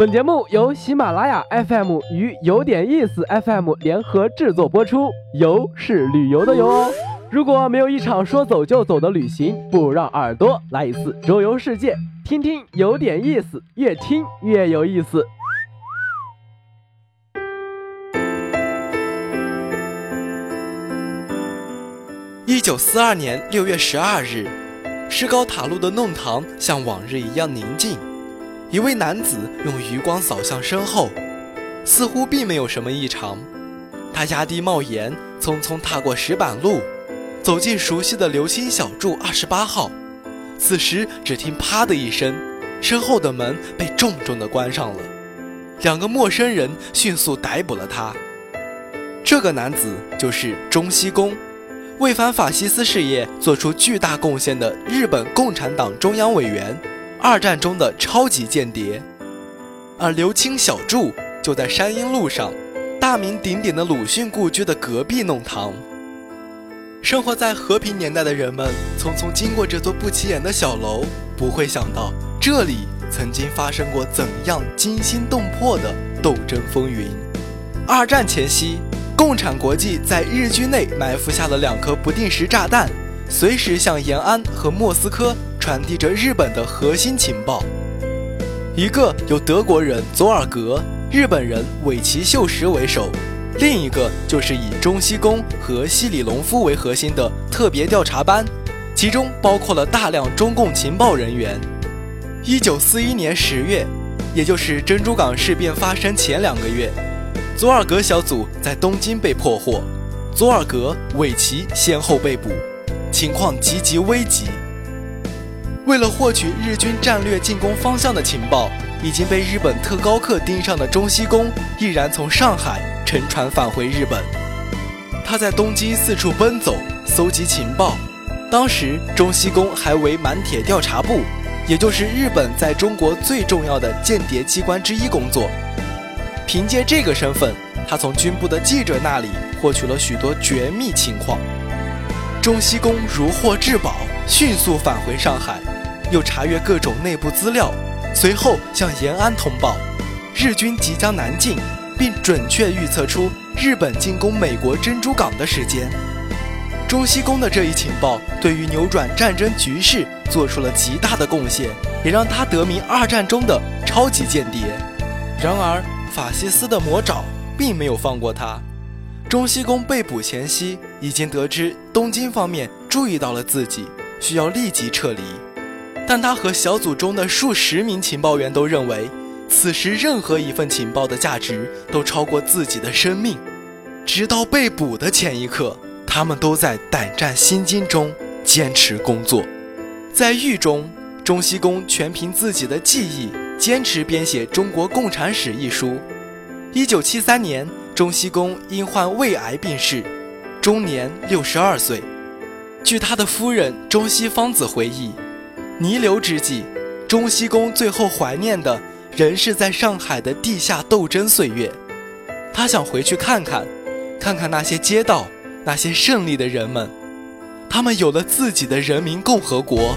本节目由喜马拉雅 FM 与有点意思 FM 联合制作播出，游是旅游的游哦。如果没有一场说走就走的旅行，不如让耳朵来一次周游世界，听听有点意思，越听越有意思。一九四二年六月十二日，石膏塔路的弄堂像往日一样宁静。一位男子用余光扫向身后，似乎并没有什么异常。他压低帽檐，匆匆踏过石板路。走进熟悉的流星小筑二十八号，此时只听“啪”的一声，身后的门被重重地关上了。两个陌生人迅速逮捕了他。这个男子就是中西宫，为反法西斯事业做出巨大贡献的日本共产党中央委员，二战中的超级间谍。而刘青小筑就在山阴路上，大名鼎鼎的鲁迅故居的隔壁弄堂。生活在和平年代的人们，匆匆经过这座不起眼的小楼，不会想到这里曾经发生过怎样惊心动魄的斗争风云。二战前夕，共产国际在日军内埋伏下了两颗不定时炸弹，随时向延安和莫斯科传递着日本的核心情报。一个由德国人佐尔格、日本人尾崎秀实为首。另一个就是以中西宫和西里隆夫为核心的特别调查班，其中包括了大量中共情报人员。一九四一年十月，也就是珍珠港事变发生前两个月，佐尔格小组在东京被破获，佐尔格、尾崎先后被捕，情况极其危急。为了获取日军战略进攻方向的情报，已经被日本特高课盯上的中西宫毅然从上海。乘船返回日本，他在东京四处奔走，搜集情报。当时中西宫还为满铁调查部，也就是日本在中国最重要的间谍机关之一工作。凭借这个身份，他从军部的记者那里获取了许多绝密情况。中西宫如获至宝，迅速返回上海，又查阅各种内部资料，随后向延安通报，日军即将南进。并准确预测出日本进攻美国珍珠港的时间。中西宫的这一情报对于扭转战争局势做出了极大的贡献，也让他得名二战中的超级间谍。然而，法西斯的魔爪并没有放过他。中西宫被捕前夕，已经得知东京方面注意到了自己，需要立即撤离。但他和小组中的数十名情报员都认为。此时，任何一份情报的价值都超过自己的生命。直到被捕的前一刻，他们都在胆战心惊中坚持工作。在狱中，中西宫全凭自己的记忆坚持编写《中国共产史》一书。一九七三年，中西宫因患胃癌病逝，终年六十二岁。据他的夫人中西方子回忆，弥留之际，中西宫最后怀念的。仍是在上海的地下斗争岁月，他想回去看看，看看那些街道，那些胜利的人们，他们有了自己的人民共和国，